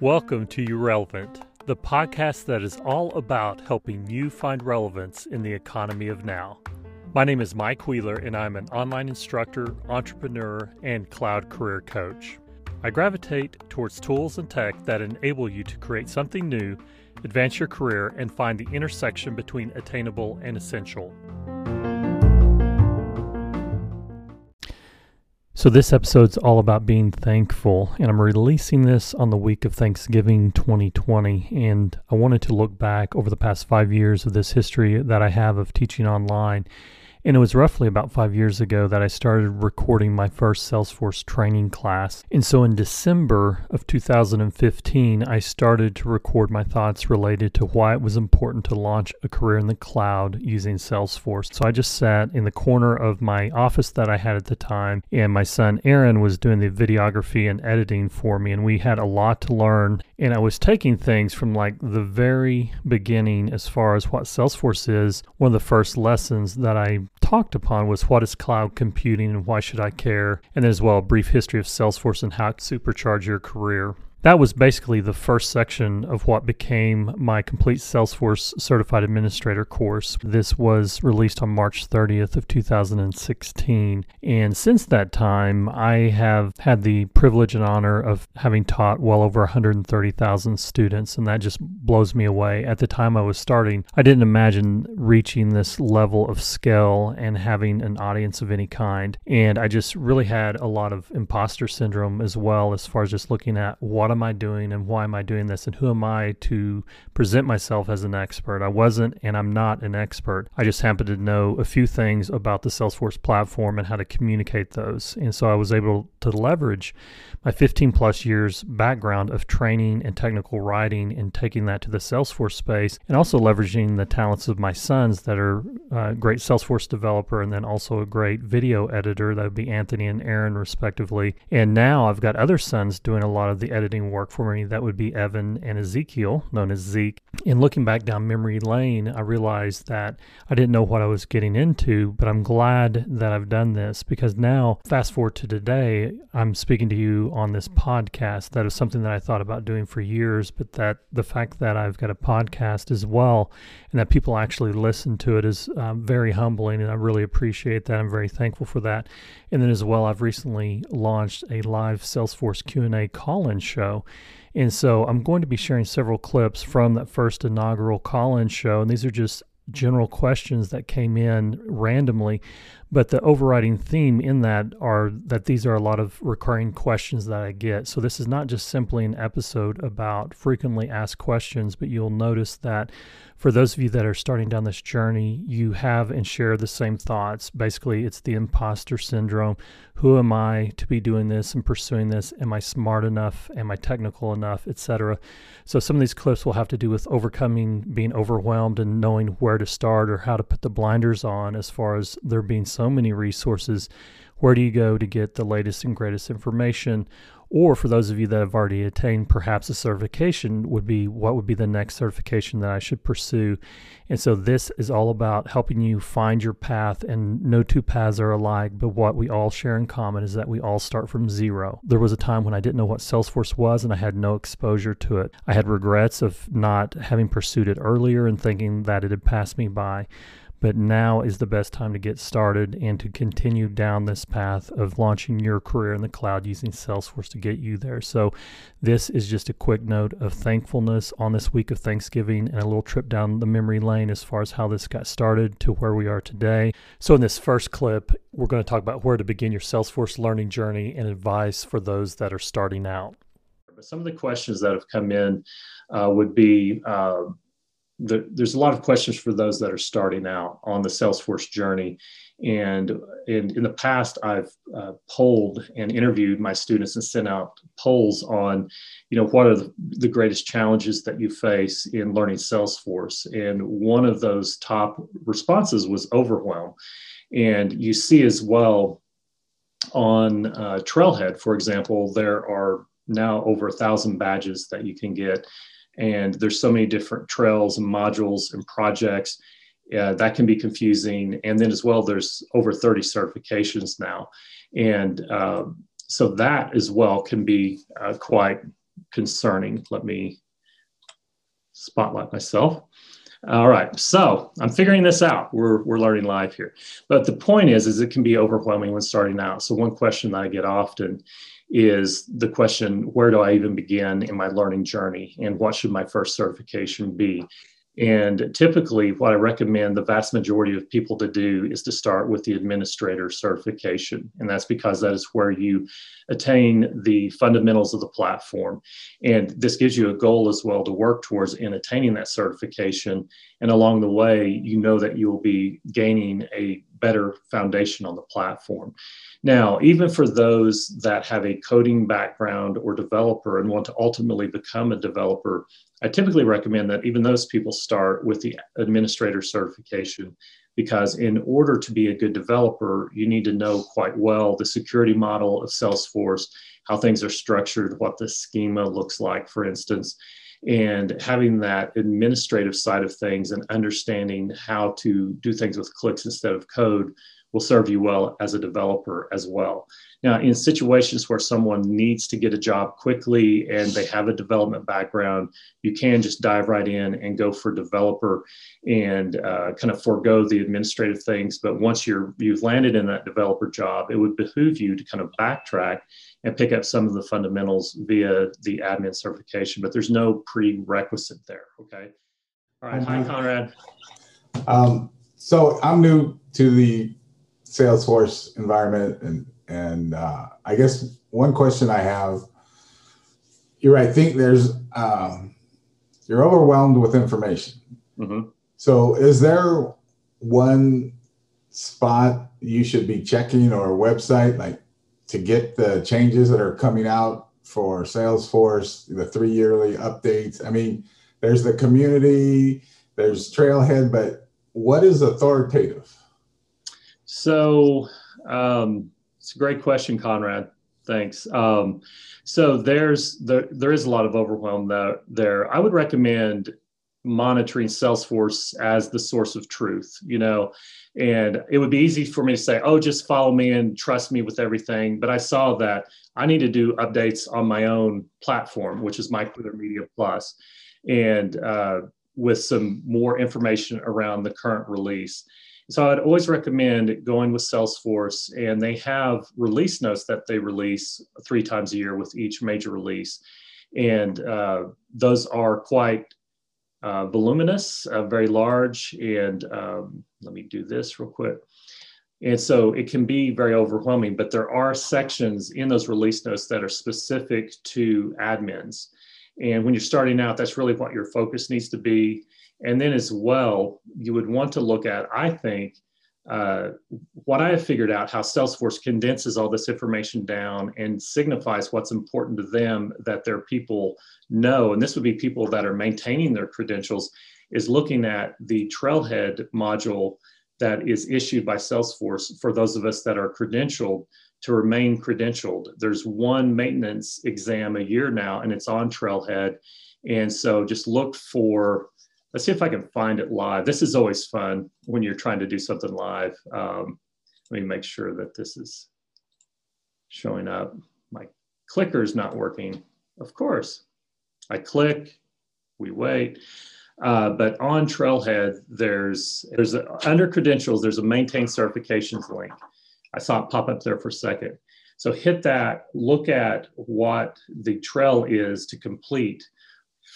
Welcome to You Relevant, the podcast that is all about helping you find relevance in the economy of now. My name is Mike Wheeler, and I'm an online instructor, entrepreneur, and cloud career coach. I gravitate towards tools and tech that enable you to create something new, advance your career, and find the intersection between attainable and essential. So, this episode's all about being thankful, and I'm releasing this on the week of Thanksgiving 2020. And I wanted to look back over the past five years of this history that I have of teaching online and it was roughly about five years ago that I started recording my first Salesforce training class. And so in December of 2015, I started to record my thoughts related to why it was important to launch a career in the cloud using Salesforce. So I just sat in the corner of my office that I had at the time, and my son Aaron was doing the videography and editing for me. And we had a lot to learn. And I was taking things from like the very beginning as far as what Salesforce is. One of the first lessons that I talked upon was what is cloud computing and why should I care? And then as well, a brief history of Salesforce and how to supercharge your career that was basically the first section of what became my complete Salesforce certified administrator course. This was released on March 30th of 2016. And since that time, I have had the privilege and honor of having taught well over 130,000 students, and that just blows me away. At the time I was starting, I didn't imagine reaching this level of scale and having an audience of any kind. And I just really had a lot of imposter syndrome as well as far as just looking at what what am I doing and why am I doing this and who am I to present myself as an expert? I wasn't and I'm not an expert. I just happen to know a few things about the Salesforce platform and how to communicate those. And so I was able to leverage my 15 plus years background of training and technical writing and taking that to the Salesforce space and also leveraging the talents of my sons that are a uh, great Salesforce developer and then also a great video editor. That would be Anthony and Aaron, respectively. And now I've got other sons doing a lot of the editing work for me. That would be Evan and Ezekiel, known as Zeke. In looking back down memory lane, I realized that I didn't know what I was getting into, but I'm glad that I've done this because now, fast forward to today, I'm speaking to you on this podcast. That is something that I thought about doing for years, but that the fact that I've got a podcast as well and that people actually listen to it is um, very humbling, and I really appreciate that. I'm very thankful for that. And then as well, I've recently launched a live Salesforce Q&A call-in show. And so I'm going to be sharing several clips from that first inaugural call-in show, and these are just general questions that came in randomly. But the overriding theme in that are that these are a lot of recurring questions that I get. So this is not just simply an episode about frequently asked questions, but you'll notice that for those of you that are starting down this journey, you have and share the same thoughts. Basically, it's the imposter syndrome. Who am I to be doing this and pursuing this? Am I smart enough? Am I technical enough, etc. So some of these clips will have to do with overcoming being overwhelmed and knowing where to start or how to put the blinders on as far as there being so many resources. Where do you go to get the latest and greatest information? Or for those of you that have already attained perhaps a certification, would be what would be the next certification that I should pursue. And so this is all about helping you find your path, and no two paths are alike. But what we all share in common is that we all start from zero. There was a time when I didn't know what Salesforce was and I had no exposure to it. I had regrets of not having pursued it earlier and thinking that it had passed me by but now is the best time to get started and to continue down this path of launching your career in the cloud using Salesforce to get you there. So, this is just a quick note of thankfulness on this week of Thanksgiving and a little trip down the memory lane as far as how this got started to where we are today. So, in this first clip, we're going to talk about where to begin your Salesforce learning journey and advice for those that are starting out. But Some of the questions that have come in uh, would be. Uh, the, there's a lot of questions for those that are starting out on the Salesforce journey. And in, in the past, I've uh, polled and interviewed my students and sent out polls on, you know, what are the, the greatest challenges that you face in learning Salesforce. And one of those top responses was overwhelm. And you see as well on uh, Trailhead, for example, there are now over a thousand badges that you can get and there's so many different trails and modules and projects uh, that can be confusing. And then as well, there's over 30 certifications now. And uh, so that as well can be uh, quite concerning. Let me spotlight myself. All right, so I'm figuring this out. We're, we're learning live here. But the point is, is it can be overwhelming when starting out. So one question that I get often is the question, where do I even begin in my learning journey? And what should my first certification be? And typically, what I recommend the vast majority of people to do is to start with the administrator certification. And that's because that is where you attain the fundamentals of the platform. And this gives you a goal as well to work towards in attaining that certification. And along the way, you know that you will be gaining a better foundation on the platform. Now, even for those that have a coding background or developer and want to ultimately become a developer, I typically recommend that even those people start with the administrator certification because in order to be a good developer, you need to know quite well the security model of Salesforce, how things are structured, what the schema looks like, for instance, and having that administrative side of things and understanding how to do things with clicks instead of code will serve you well as a developer as well. Now, in situations where someone needs to get a job quickly and they have a development background, you can just dive right in and go for developer and uh, kind of forego the administrative things. But once you're you've landed in that developer job, it would behoove you to kind of backtrack and pick up some of the fundamentals via the admin certification. But there's no prerequisite there. Okay. All right. Hi, Conrad. Um, so I'm new to the Salesforce environment, and and uh, I guess one question I have, you're right. I think there's um, you're overwhelmed with information. Mm-hmm. So is there one spot you should be checking or a website like to get the changes that are coming out for Salesforce, the three yearly updates? I mean, there's the community, there's Trailhead, but what is authoritative? So um, it's a great question, Conrad. Thanks. Um, so there's there, there is a lot of overwhelm that there. I would recommend monitoring Salesforce as the source of truth, you know, and it would be easy for me to say, oh, just follow me and trust me with everything. But I saw that I need to do updates on my own platform, which is my Clear Media Plus, and uh, with some more information around the current release. So I'd always recommend going with Salesforce, and they have release notes that they release three times a year with each major release. And uh, those are quite uh, voluminous, uh, very large. And um, let me do this real quick. And so it can be very overwhelming, but there are sections in those release notes that are specific to admins. And when you're starting out, that's really what your focus needs to be. And then as well, you would want to look at, I think, uh, what I have figured out how Salesforce condenses all this information down and signifies what's important to them that their people know. And this would be people that are maintaining their credentials, is looking at the Trailhead module that is issued by Salesforce for those of us that are credentialed to remain credentialed. There's one maintenance exam a year now, and it's on Trailhead. And so just look for let's see if I can find it live. This is always fun when you're trying to do something live. Um, let me make sure that this is showing up. My clicker is not working. Of course, I click, we wait. Uh, but on Trailhead, there's there's a, under credentials, there's a maintain certifications link. I saw it pop up there for a second. So hit that, look at what the trail is to complete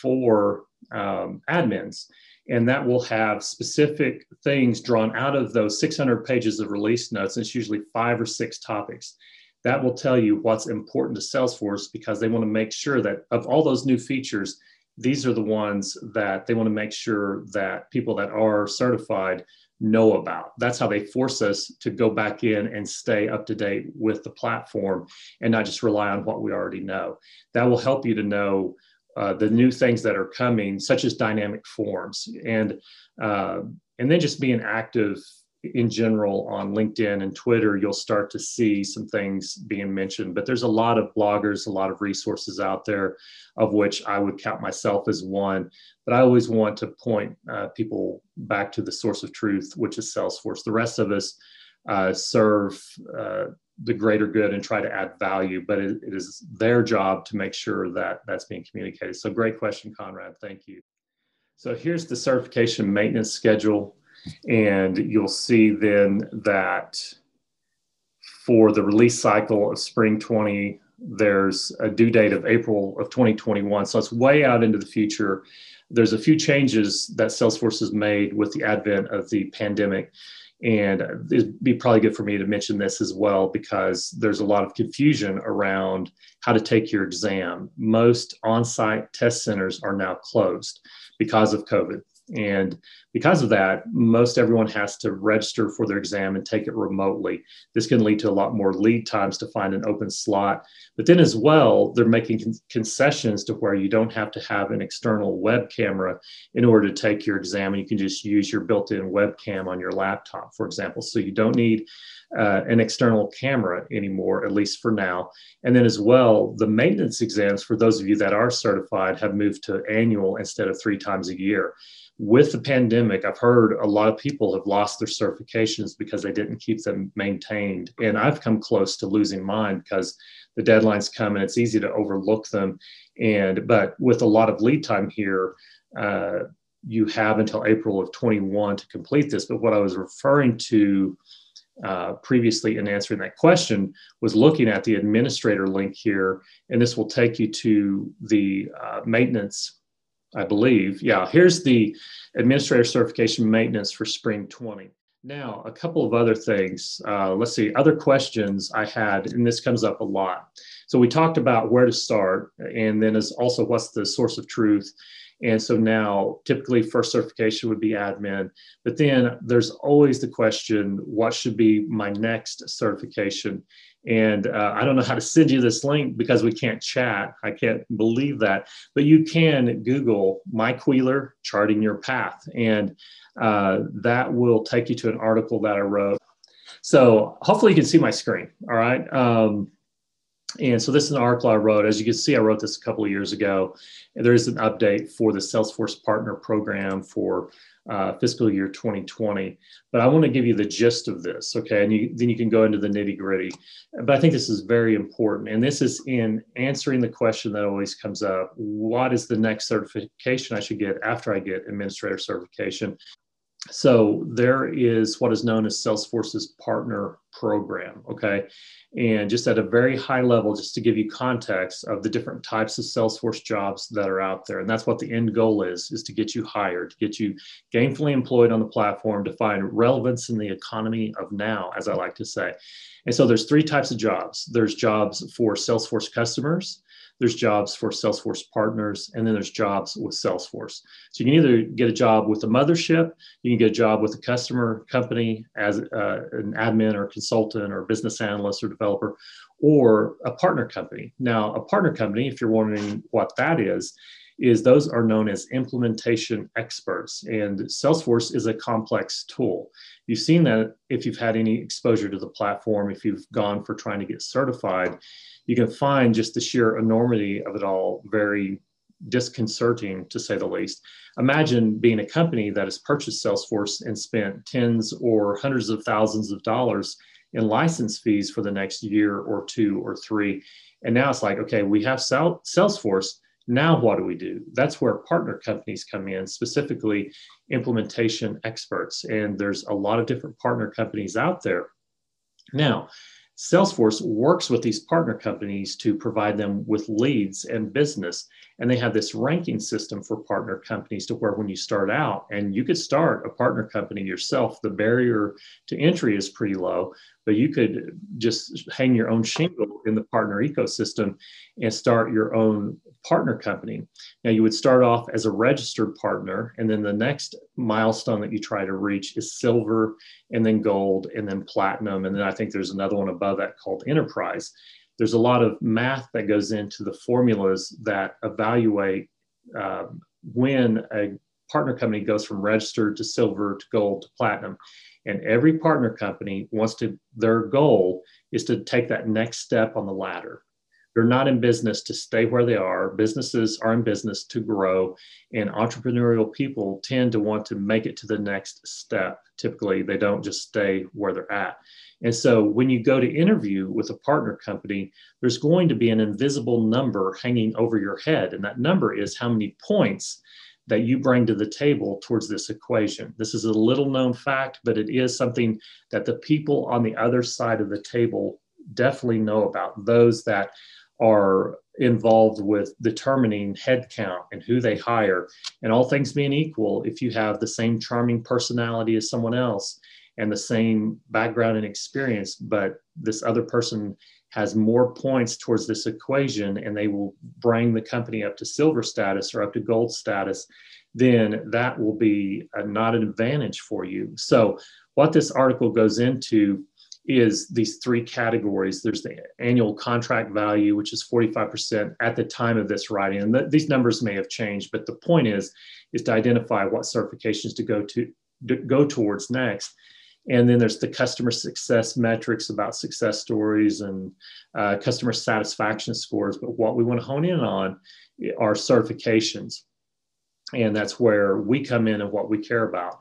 for um, admins. And that will have specific things drawn out of those 600 pages of release notes. And it's usually five or six topics. That will tell you what's important to Salesforce because they want to make sure that of all those new features, these are the ones that they want to make sure that people that are certified know about. That's how they force us to go back in and stay up to date with the platform and not just rely on what we already know. That will help you to know uh, the new things that are coming, such as dynamic forms, and uh, and then just being active in general on LinkedIn and Twitter, you'll start to see some things being mentioned. But there's a lot of bloggers, a lot of resources out there, of which I would count myself as one. But I always want to point uh, people back to the source of truth, which is Salesforce. The rest of us uh, serve uh, the greater good and try to add value, but it, it is their job to make sure that that's being communicated. So, great question, Conrad. Thank you. So, here's the certification maintenance schedule. And you'll see then that for the release cycle of spring 20, there's a due date of April of 2021. So it's way out into the future. There's a few changes that Salesforce has made with the advent of the pandemic. And it'd be probably good for me to mention this as well because there's a lot of confusion around how to take your exam. Most on site test centers are now closed because of COVID. And because of that, most everyone has to register for their exam and take it remotely. This can lead to a lot more lead times to find an open slot. But then, as well, they're making con- concessions to where you don't have to have an external web camera in order to take your exam. You can just use your built in webcam on your laptop, for example. So you don't need uh, an external camera anymore, at least for now. And then, as well, the maintenance exams for those of you that are certified have moved to annual instead of three times a year with the pandemic, I've heard a lot of people have lost their certifications because they didn't keep them maintained. And I've come close to losing mine because the deadlines come and it's easy to overlook them. And but with a lot of lead time here, uh, you have until April of 21 to complete this. But what I was referring to uh, previously in answering that question was looking at the administrator link here, and this will take you to the uh, maintenance I believe. Yeah, here's the administrator certification maintenance for spring 20. Now, a couple of other things. Uh, let's see, other questions I had, and this comes up a lot. So we talked about where to start, and then is also what's the source of truth. And so now, typically, first certification would be admin, but then there's always the question, what should be my next certification? And uh, I don't know how to send you this link because we can't chat. I can't believe that. But you can Google Mike Wheeler charting your path, and uh, that will take you to an article that I wrote. So hopefully you can see my screen. All right. Um, and so this is an article I wrote. As you can see, I wrote this a couple of years ago. There is an update for the Salesforce Partner Program for uh, fiscal year 2020. But I want to give you the gist of this, okay? And you, then you can go into the nitty gritty. But I think this is very important. And this is in answering the question that always comes up what is the next certification I should get after I get administrator certification? So there is what is known as Salesforce's partner program, okay? And just at a very high level, just to give you context of the different types of Salesforce jobs that are out there. And that's what the end goal is, is to get you hired, to get you gainfully employed on the platform, to find relevance in the economy of now, as I like to say. And so there's three types of jobs. There's jobs for Salesforce customers, there's jobs for Salesforce partners, and then there's jobs with Salesforce. So you can either get a job with a mothership, you can get a job with a customer company as uh, an admin or consultant or business analyst or developer, or a partner company. Now, a partner company, if you're wondering what that is, is those are known as implementation experts. And Salesforce is a complex tool. You've seen that if you've had any exposure to the platform, if you've gone for trying to get certified, you can find just the sheer enormity of it all very disconcerting to say the least. Imagine being a company that has purchased Salesforce and spent tens or hundreds of thousands of dollars in license fees for the next year or two or three. And now it's like, okay, we have Salesforce. Now, what do we do? That's where partner companies come in, specifically implementation experts. And there's a lot of different partner companies out there. Now, Salesforce works with these partner companies to provide them with leads and business. And they have this ranking system for partner companies to where when you start out, and you could start a partner company yourself, the barrier to entry is pretty low, but you could just hang your own shingle in the partner ecosystem and start your own partner company. Now, you would start off as a registered partner, and then the next milestone that you try to reach is silver, and then gold, and then platinum. And then I think there's another one above that called enterprise. There's a lot of math that goes into the formulas that evaluate uh, when a partner company goes from registered to silver to gold to platinum. And every partner company wants to, their goal is to take that next step on the ladder. They're not in business to stay where they are. Businesses are in business to grow, and entrepreneurial people tend to want to make it to the next step. Typically, they don't just stay where they're at. And so, when you go to interview with a partner company, there's going to be an invisible number hanging over your head, and that number is how many points that you bring to the table towards this equation. This is a little known fact, but it is something that the people on the other side of the table definitely know about. Those that are involved with determining headcount and who they hire. And all things being equal, if you have the same charming personality as someone else and the same background and experience, but this other person has more points towards this equation and they will bring the company up to silver status or up to gold status, then that will be a, not an advantage for you. So, what this article goes into is these three categories. There's the annual contract value, which is 45% at the time of this writing. And th- these numbers may have changed, but the point is, is to identify what certifications to go to, to go towards next. And then there's the customer success metrics about success stories and uh, customer satisfaction scores. But what we want to hone in on are certifications. And that's where we come in and what we care about.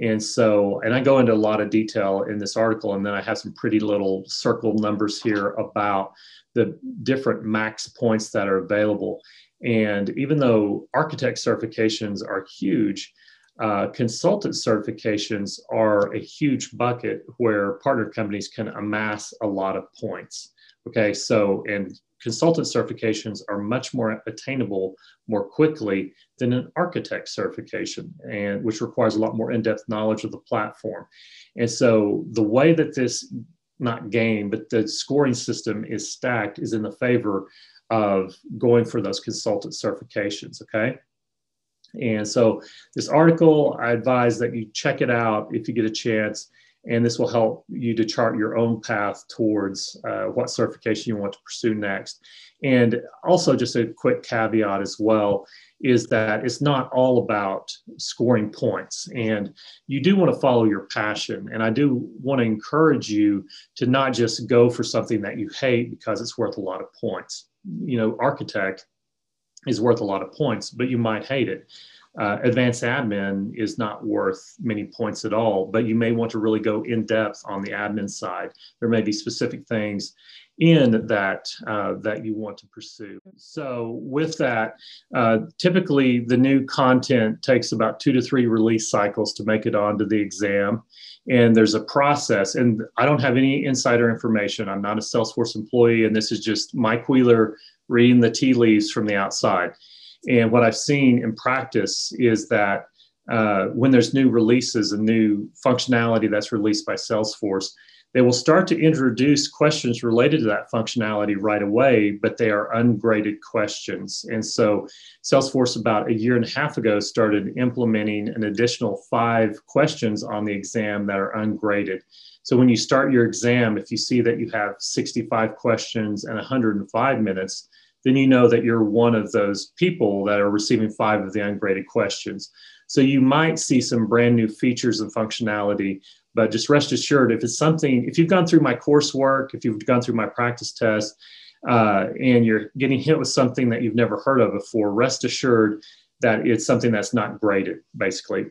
And so, and I go into a lot of detail in this article, and then I have some pretty little circle numbers here about the different max points that are available. And even though architect certifications are huge, uh, consultant certifications are a huge bucket where partner companies can amass a lot of points. Okay, so, and consultant certifications are much more attainable more quickly than an architect certification and which requires a lot more in-depth knowledge of the platform. And so the way that this not game but the scoring system is stacked is in the favor of going for those consultant certifications okay? And so this article i advise that you check it out if you get a chance and this will help you to chart your own path towards uh, what certification you want to pursue next. And also, just a quick caveat as well is that it's not all about scoring points. And you do want to follow your passion. And I do want to encourage you to not just go for something that you hate because it's worth a lot of points. You know, architect is worth a lot of points, but you might hate it uh, advanced admin is not worth many points at all, but you may want to really go in depth on the admin side. There may be specific things in that uh, that you want to pursue. So with that, uh, typically the new content takes about two to three release cycles to make it onto the exam. And there's a process, and I don't have any insider information. I'm not a Salesforce employee, and this is just Mike Wheeler reading the tea leaves from the outside. And what I've seen in practice is that uh, when there's new releases and new functionality that's released by Salesforce, they will start to introduce questions related to that functionality right away, but they are ungraded questions. And so Salesforce, about a year and a half ago, started implementing an additional five questions on the exam that are ungraded. So when you start your exam, if you see that you have 65 questions and 105 minutes, then you know that you're one of those people that are receiving five of the ungraded questions. So you might see some brand new features and functionality, but just rest assured if it's something, if you've gone through my coursework, if you've gone through my practice test, uh, and you're getting hit with something that you've never heard of before, rest assured that it's something that's not graded, basically.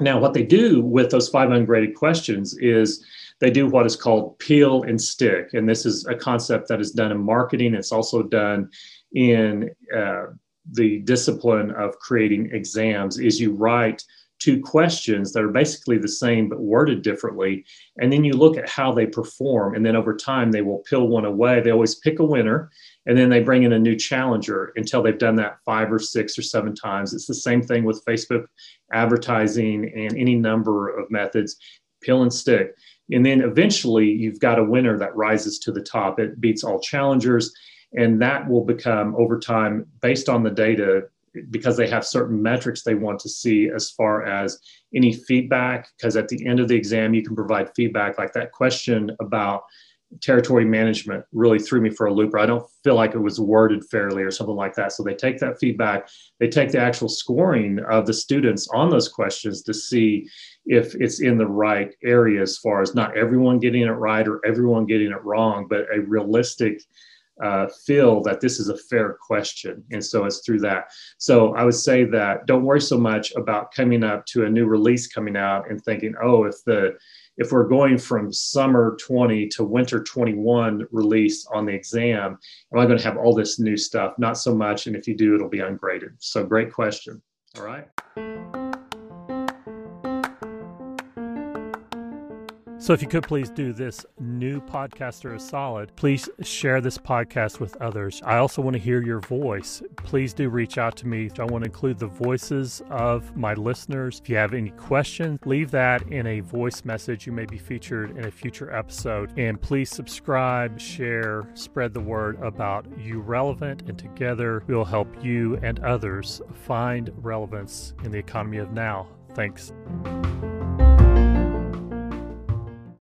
Now, what they do with those five ungraded questions is they do what is called peel and stick. And this is a concept that is done in marketing. It's also done in uh, the discipline of creating exams is you write two questions that are basically the same but worded differently and then you look at how they perform and then over time they will peel one away they always pick a winner and then they bring in a new challenger until they've done that five or six or seven times it's the same thing with facebook advertising and any number of methods peel and stick and then eventually you've got a winner that rises to the top. It beats all challengers. And that will become over time based on the data because they have certain metrics they want to see as far as any feedback. Because at the end of the exam, you can provide feedback like that question about territory management really threw me for a loop. Or I don't feel like it was worded fairly or something like that. So they take that feedback, they take the actual scoring of the students on those questions to see if it's in the right area as far as not everyone getting it right or everyone getting it wrong, but a realistic uh, feel that this is a fair question. And so it's through that. So I would say that don't worry so much about coming up to a new release coming out and thinking, oh, if the if we're going from summer 20 to winter 21 release on the exam, am I going to have all this new stuff? Not so much. And if you do, it'll be ungraded. So great question. All right. So, if you could please do this new podcaster a solid, please share this podcast with others. I also want to hear your voice. Please do reach out to me. I want to include the voices of my listeners. If you have any questions, leave that in a voice message. You may be featured in a future episode. And please subscribe, share, spread the word about You Relevant, and together we'll help you and others find relevance in the economy of now. Thanks.